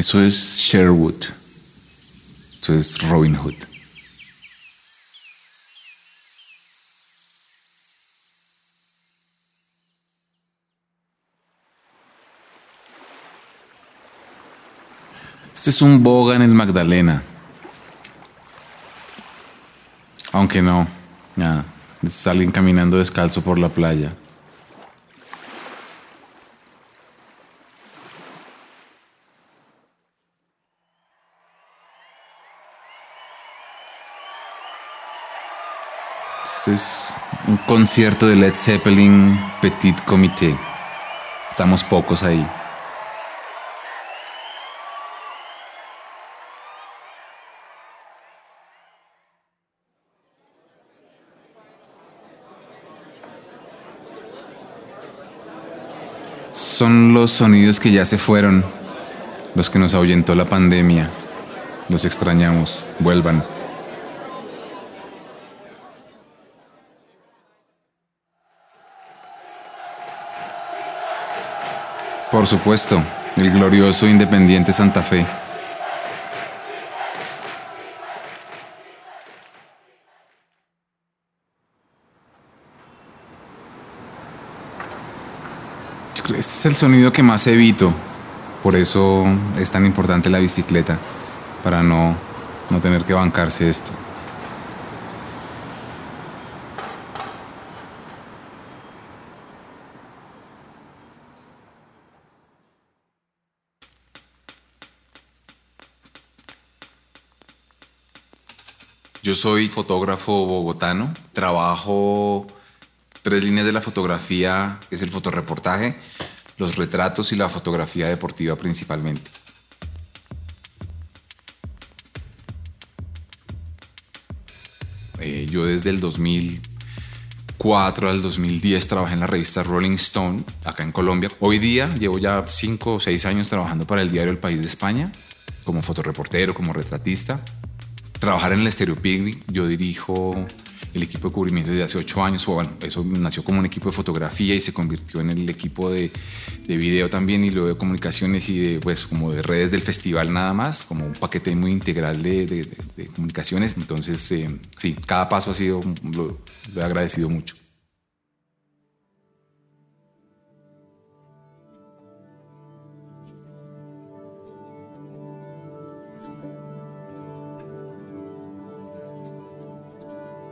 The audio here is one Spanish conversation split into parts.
Eso es Sherwood. Eso es Robin Hood. Esto es un boga en el Magdalena. Aunque no, nada. Es alguien caminando descalzo por la playa. Este es un concierto de Led Zeppelin Petit Comité. Estamos pocos ahí. Son los sonidos que ya se fueron, los que nos ahuyentó la pandemia. Los extrañamos, vuelvan. Por supuesto, el glorioso Independiente Santa Fe. Este es el sonido que más evito. Por eso es tan importante la bicicleta, para no, no tener que bancarse esto. Yo soy fotógrafo bogotano, trabajo tres líneas de la fotografía, es el fotoreportaje, los retratos y la fotografía deportiva principalmente. Eh, yo desde el 2004 al 2010 trabajé en la revista Rolling Stone, acá en Colombia. Hoy día llevo ya cinco o seis años trabajando para el diario El País de España, como fotoreportero, como retratista trabajar en el Stereo. Yo dirijo el equipo de cubrimiento desde hace ocho años. Bueno, eso nació como un equipo de fotografía y se convirtió en el equipo de, de, video también y luego de comunicaciones y de, pues, como de redes del festival nada más, como un paquete muy integral de, de, de comunicaciones. Entonces, eh, sí, cada paso ha sido, lo, lo he agradecido mucho.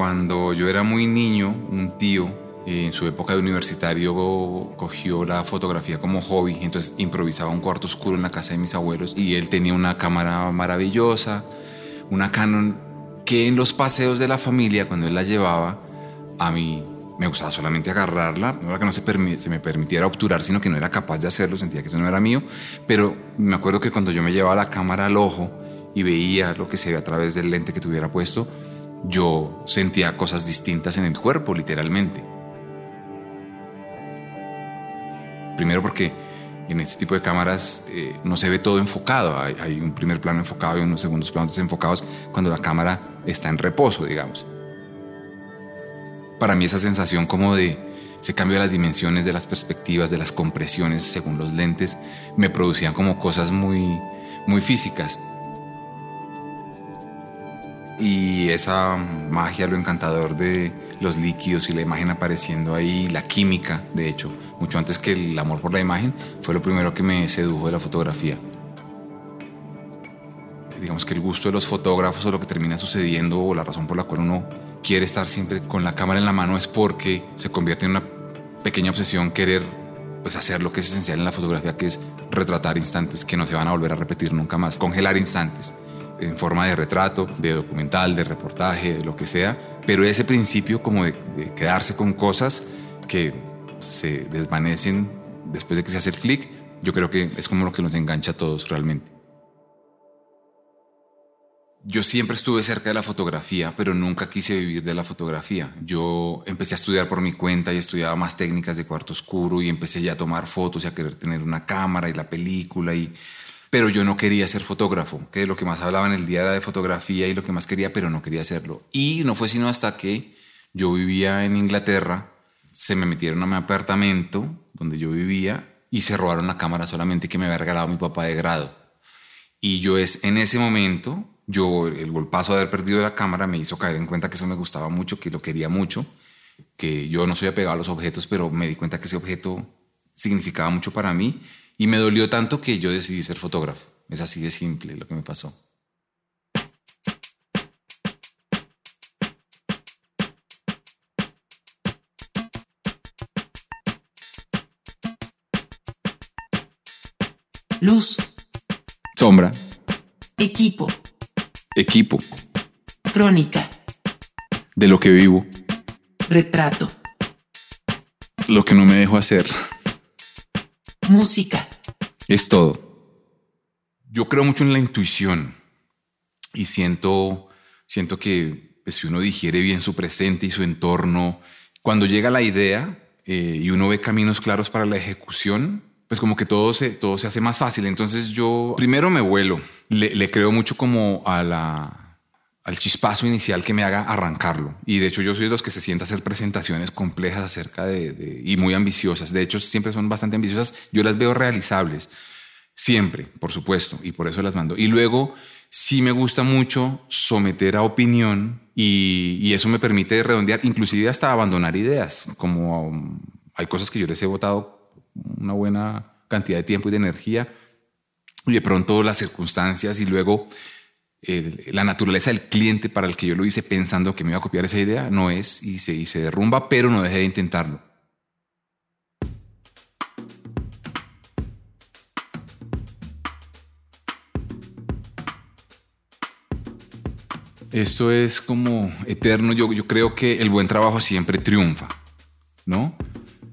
Cuando yo era muy niño, un tío eh, en su época de universitario cogió la fotografía como hobby, entonces improvisaba un cuarto oscuro en la casa de mis abuelos y él tenía una cámara maravillosa, una Canon que en los paseos de la familia, cuando él la llevaba, a mí me gustaba solamente agarrarla, no era que no se, se, me permitiera obturar, sino que no era capaz de hacerlo, sentía que eso no era mío, pero me acuerdo que cuando yo me llevaba la cámara al ojo y veía lo que se ve a través del lente que tuviera puesto, yo sentía cosas distintas en el cuerpo, literalmente. Primero porque en este tipo de cámaras eh, no se ve todo enfocado, hay, un primer plano enfocado y unos segundos planos desenfocados cuando la cámara está en reposo, digamos. Para mí esa sensación como de ese cambio de las dimensiones, de las perspectivas, de las compresiones según los lentes, me producían como cosas muy, muy físicas y esa magia, lo encantador de los líquidos y la imagen apareciendo ahí, la química, de hecho, mucho antes que el amor por la imagen, fue lo primero que me sedujo de la fotografía. Digamos que el gusto de los fotógrafos o lo que termina sucediendo o la razón por la cual uno quiere estar siempre con la cámara en la mano es porque se convierte en una pequeña obsesión querer pues hacer lo que es esencial en la fotografía, que es retratar instantes que no se van a volver a repetir nunca más, congelar instantes en forma de retrato, de documental, de reportaje, de lo que sea, pero ese principio como de, quedarse con cosas que se desvanecen después de que se hace el clic, yo creo que es como lo que nos engancha a todos realmente. Yo siempre estuve cerca de la fotografía, pero nunca quise vivir de la fotografía. Yo empecé a estudiar por mi cuenta y estudiaba más técnicas de cuarto oscuro y empecé ya a tomar fotos y a querer tener una cámara y la película y pero yo no quería ser fotógrafo, que lo que más hablaba en el día era de fotografía y lo que más quería, pero no quería hacerlo. Y no fue sino hasta que yo vivía en Inglaterra, se me metieron a mi apartamento donde yo vivía y se robaron la cámara solamente que me había regalado mi papá de grado. Y yo es en ese momento, yo el golpazo de haber perdido la cámara me hizo caer en cuenta que eso me gustaba mucho, que lo quería mucho, que yo no soy apegado a los objetos, pero me di cuenta que ese objeto significaba mucho para mí y me dolió tanto que yo decidí ser fotógrafo. Es así de simple lo que me pasó. Luz. Sombra. Equipo. Equipo. Crónica. De lo que vivo. Retrato. Lo que no me dejo hacer. Música. Es todo. Yo creo mucho en la intuición y siento, siento que pues, si uno digiere bien su presente y su entorno, cuando llega la idea eh, y uno ve caminos claros para la ejecución, pues como que todo se, todo se hace más fácil. Entonces yo primero me vuelo, le, le creo mucho como a la, al chispazo inicial que me haga arrancarlo. Y de hecho yo soy de los que se sienta a hacer presentaciones complejas acerca de, y muy ambiciosas. De hecho siempre son bastante ambiciosas. Yo las veo realizables. Siempre, por supuesto. Y por eso las mando. Y luego sí me gusta mucho someter a opinión y, eso me permite redondear, inclusive hasta abandonar ideas. Como um, hay cosas que yo les he votado una buena cantidad de tiempo y de energía y de pronto las circunstancias y luego la naturaleza del cliente para el que yo lo hice pensando que me iba a copiar esa idea no es y se, y se derrumba, pero no dejé de intentarlo. Esto es como eterno. Yo, yo creo que el buen trabajo siempre triunfa, ¿no?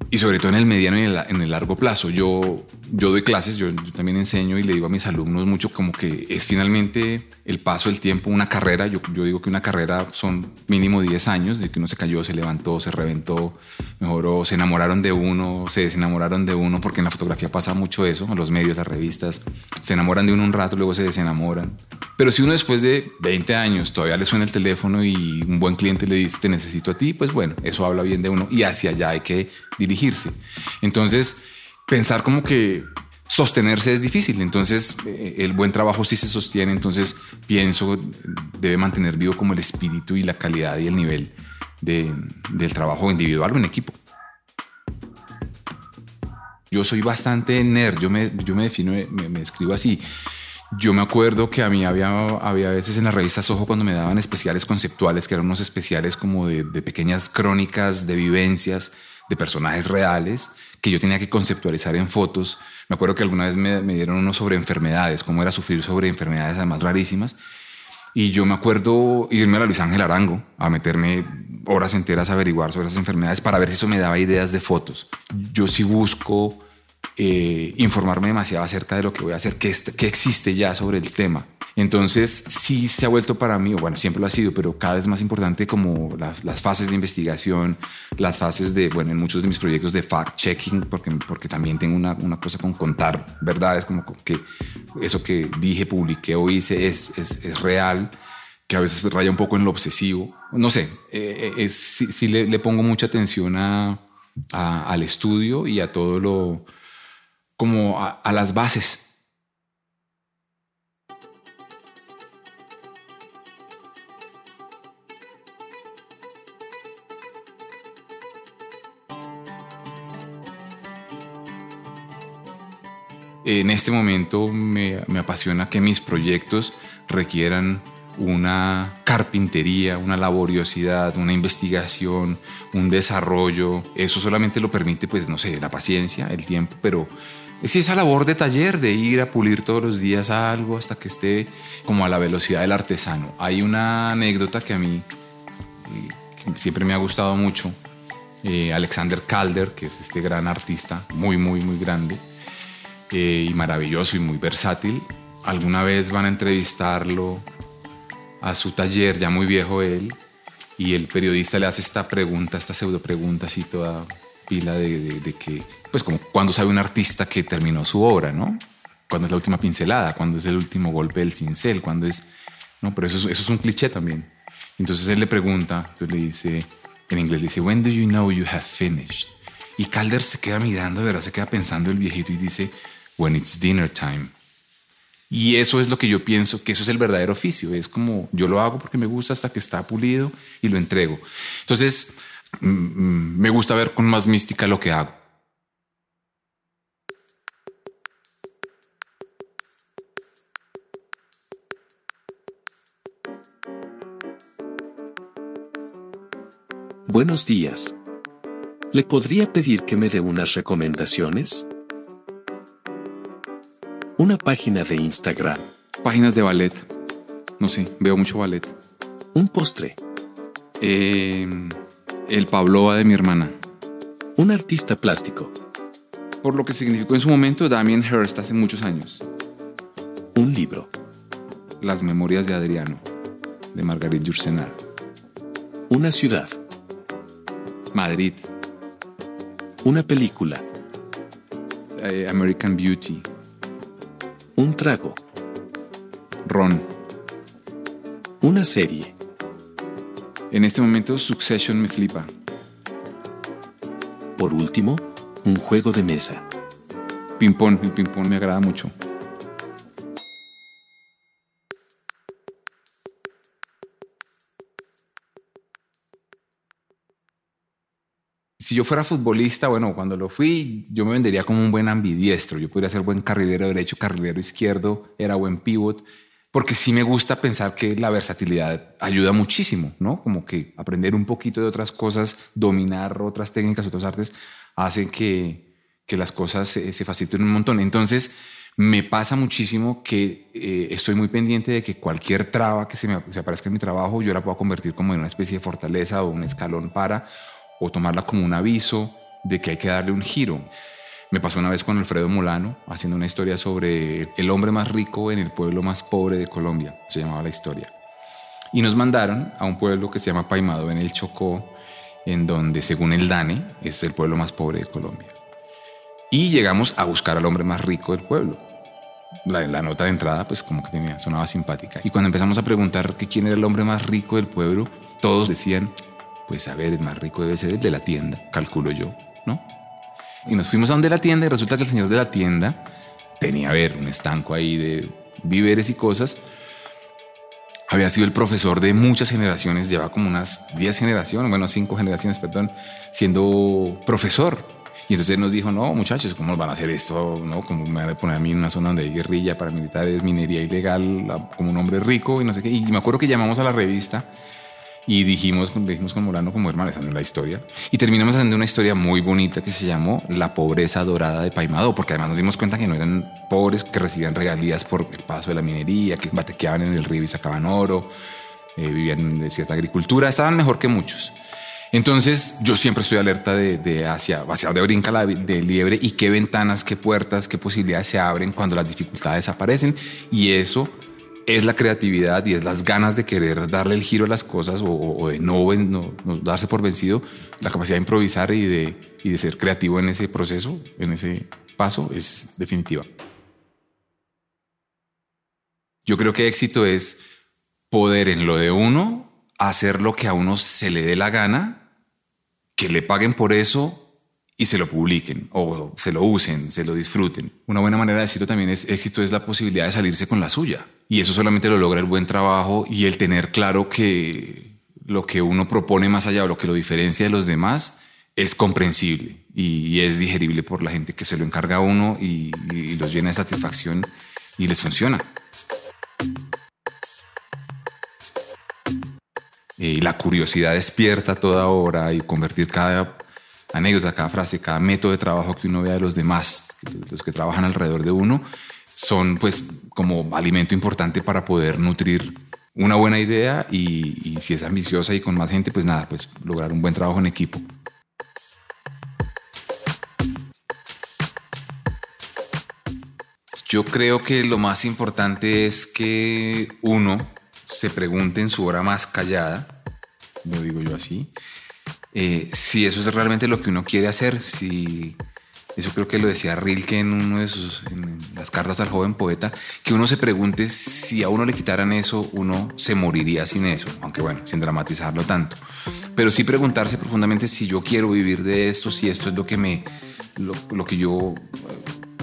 Y sobre todo en el mediano y en el, largo plazo. Yo, yo doy clases, yo, también enseño y le digo a mis alumnos mucho como que es finalmente el paso del tiempo, una carrera. Yo, yo digo que una carrera son mínimo 10 años, de que uno se cayó, se levantó, se reventó, mejoró, se enamoraron de uno, se desenamoraron de uno, porque en la fotografía pasa mucho eso, los medios, las revistas, se enamoran de uno un rato, luego se desenamoran. Pero si uno después de 20 años todavía le suena el teléfono y un buen cliente le dice te necesito a ti, pues bueno, eso habla bien de uno y hacia allá hay que dirigirse. Entonces, pensar como que sostenerse es difícil, entonces eh, el buen trabajo sí se sostiene, entonces pienso debe mantener vivo como el espíritu y la calidad y el nivel del trabajo individual o en equipo. Yo soy bastante nerd, yo me, yo me defino, me, escribo así. Yo me acuerdo que a mí había, había veces en las revistas Ojo cuando me daban especiales conceptuales, que eran unos especiales como de, de pequeñas crónicas de vivencias de personajes reales que yo tenía que conceptualizar en fotos. Me acuerdo que alguna vez me, dieron uno sobre enfermedades, cómo era sufrir sobre enfermedades además rarísimas. Y yo me acuerdo irme a la Luis Ángel Arango a meterme horas enteras a averiguar sobre esas enfermedades para ver si eso me daba ideas de fotos. Yo sí busco eh, informarme demasiado acerca de lo que voy a hacer, qué, qué existe ya sobre el tema. Entonces, sí se ha vuelto para mí, o bueno, siempre lo ha sido, pero cada vez más importante como las, fases de investigación, las fases de, bueno, en muchos de mis proyectos de fact-checking, porque, porque también tengo una, una, cosa con contar verdades, como que eso que dije, publiqué o hice es, es, es real, que a veces raya un poco en lo obsesivo. No sé, eh, eh sí, le, pongo mucha atención a, al estudio y a todo lo, como a, a las bases en este momento me, apasiona que mis proyectos requieran una carpintería, una laboriosidad, una investigación, un desarrollo. Eso solamente lo permite, pues, no sé, la paciencia, el tiempo, pero, es esa labor de taller, de ir a pulir todos los días algo hasta que esté como a la velocidad del artesano. Hay una anécdota que a mí eh, siempre me ha gustado mucho. Eh, Alexander Calder, que es este gran artista, muy, muy, muy grande eh, y maravilloso y muy versátil. Alguna vez van a entrevistarlo a su taller, ya muy viejo él, y el periodista le hace esta pregunta, esta pseudo pregunta así toda pila de, que, pues como cuando sabe un artista que terminó su obra, ¿no? Cuando es la última pincelada, cuando es el último golpe del cincel, cuando es, no, pero eso, eso es un cliché también. Entonces él le pregunta, entonces le dice, en inglés le dice, when do you know you have finished? Y Calder se queda mirando, de verdad, se queda pensando el viejito y dice, when it's dinner time. Y eso es lo que yo pienso, que eso es el verdadero oficio. Es como yo lo hago porque me gusta hasta que está pulido y lo entrego. Entonces, Mm, mm, me gusta ver con más mística lo que hago. Buenos días. ¿Le podría pedir que me dé unas recomendaciones? Una página de Instagram. Páginas de ballet. No sé, veo mucho ballet. Un postre. Eh, el Pavlova de mi hermana. Un artista plástico. Por lo que significó en su momento Damien Hirst hace muchos años. Un libro. Las memorias de Adriano, de Margarit Yourcenar. Una ciudad. Madrid. Una película. Eh, American Beauty. Un trago. Ron. Una serie. En este momento Succession me flipa. Por último, un juego de mesa. Ping-pong, el ping-pong me agrada mucho. Si yo fuera futbolista, bueno, cuando lo fui, yo me vendería como un buen ambidiestro. Yo podría ser buen carrilero derecho, carrilero izquierdo, era buen pivot porque sí me gusta pensar que la versatilidad ayuda muchísimo, ¿no? Como que aprender un poquito de otras cosas, dominar otras técnicas, otras artes, hacen que, que las cosas se, faciliten un montón. Entonces, me pasa muchísimo que eh, estoy muy pendiente de que cualquier traba que se me se aparezca en mi trabajo, yo la pueda convertir como en una especie de fortaleza o un escalón para, o tomarla como un aviso de que hay que darle un giro. Me pasó una vez con Alfredo Molano haciendo una historia sobre el hombre más rico en el pueblo más pobre de Colombia, se llamaba la historia. Y nos mandaron a un pueblo que se llama Paimado en el Chocó, en donde según el DANE es el pueblo más pobre de Colombia. Y llegamos a buscar al hombre más rico del pueblo. La, nota de entrada, pues como que tenía, sonaba simpática. Y cuando empezamos a preguntar que quién era el hombre más rico del pueblo, todos decían, pues a ver, el más rico debe ser el de la tienda, calculo yo, ¿no? Y nos fuimos a donde la tienda y resulta que el señor de la tienda tenía, a ver, un estanco ahí de víveres y cosas. Había sido el profesor de muchas generaciones, lleva como unas 10 generaciones, bueno, 5 generaciones, perdón, siendo profesor. Y entonces nos dijo, no, muchachos, ¿cómo van a hacer esto? ¿No? Como me van a poner a mí en una zona donde hay guerrilla, paramilitares, minería ilegal, como un hombre rico y no sé qué. Y me acuerdo que llamamos a la revista y dijimos, dijimos con Molano como hermano, esa la historia. Y terminamos haciendo una historia muy bonita que se llamó La pobreza dorada de Paimado, porque además nos dimos cuenta que no eran pobres que recibían regalías por el paso de la minería, que batequeaban en el río y sacaban oro, eh, vivían de cierta agricultura, estaban mejor que muchos. Entonces yo siempre estoy alerta de, hacia, hacia dónde brinca la de liebre y qué ventanas, qué puertas, qué posibilidades se abren cuando las dificultades aparecen. Y eso es la creatividad y es las ganas de querer darle el giro a las cosas o, de no, darse por vencido, la capacidad de improvisar y de, y de ser creativo en ese proceso, en ese paso, es definitiva. Yo creo que éxito es poder en lo de uno hacer lo que a uno se le dé la gana, que le paguen por eso y se lo publiquen o se lo usen, se lo disfruten. Una buena manera de decirlo también es éxito es la posibilidad de salirse con la suya. Y eso solamente lo logra el buen trabajo y el tener claro que lo que uno propone más allá de lo que lo diferencia de los demás es comprensible y, es digerible por la gente que se lo encarga a uno y, los llena de satisfacción y les funciona. Y la curiosidad despierta toda hora y convertir cada anécdota, cada frase, cada método de trabajo que uno vea de los demás, los que trabajan alrededor de uno, son pues como alimento importante para poder nutrir una buena idea y, si es ambiciosa y con más gente, pues nada, pues lograr un buen trabajo en equipo. Yo creo que lo más importante es que uno se pregunte en su hora más callada, lo digo yo así, eh, si eso es realmente lo que uno quiere hacer, si eso creo que lo decía Rilke en uno de sus en las cartas al joven poeta, que uno se pregunte si a uno le quitaran eso, uno se moriría sin eso, aunque bueno, sin dramatizarlo tanto. Pero sí preguntarse profundamente si yo quiero vivir de esto, si esto es lo que me lo, lo que yo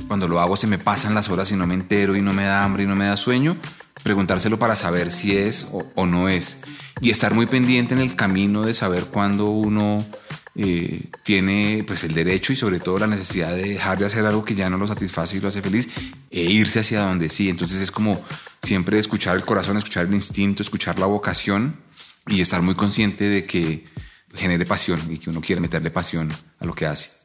cuando lo hago se me pasan las horas y no me entero y no me da hambre y no me da sueño, preguntárselo para saber si es o, no es. Y estar muy pendiente en el camino de saber cuándo uno eh, tiene pues el derecho y sobre todo la necesidad de dejar de hacer algo que ya no lo satisface y lo hace feliz e irse hacia donde sí. Entonces es como siempre escuchar el corazón, escuchar el instinto, escuchar la vocación y estar muy consciente de que genere pasión y que uno quiere meterle pasión a lo que hace.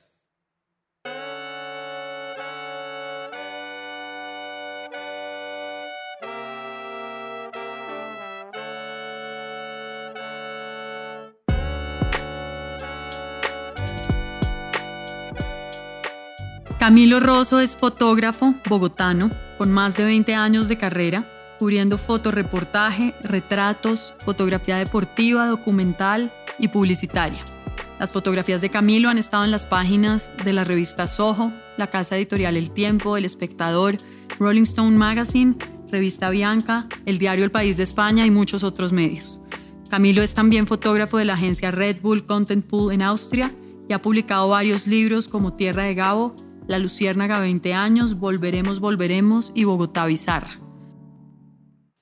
Camilo Rosso es fotógrafo bogotano con más de 20 años de carrera, cubriendo fotoreportaje, retratos, fotografía deportiva, documental y publicitaria. Las fotografías de Camilo han estado en las páginas de la revista Soho, la casa editorial El Tiempo, El Espectador, Rolling Stone Magazine, Revista Bianca, el diario El País de España y muchos otros medios. Camilo es también fotógrafo de la agencia Red Bull Content Pool en Austria y ha publicado varios libros como Tierra de Gabo, la Luciérnaga 20 años, Volveremos, Volveremos y Bogotá Bizarra.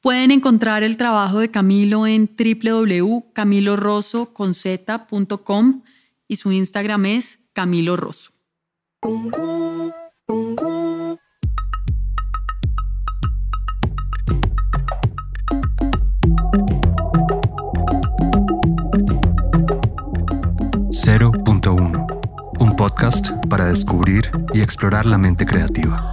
Pueden encontrar el trabajo de Camilo en www.camiloroso.com y su Instagram es Camilo Rosso. Cero para descubrir y explorar la mente creativa.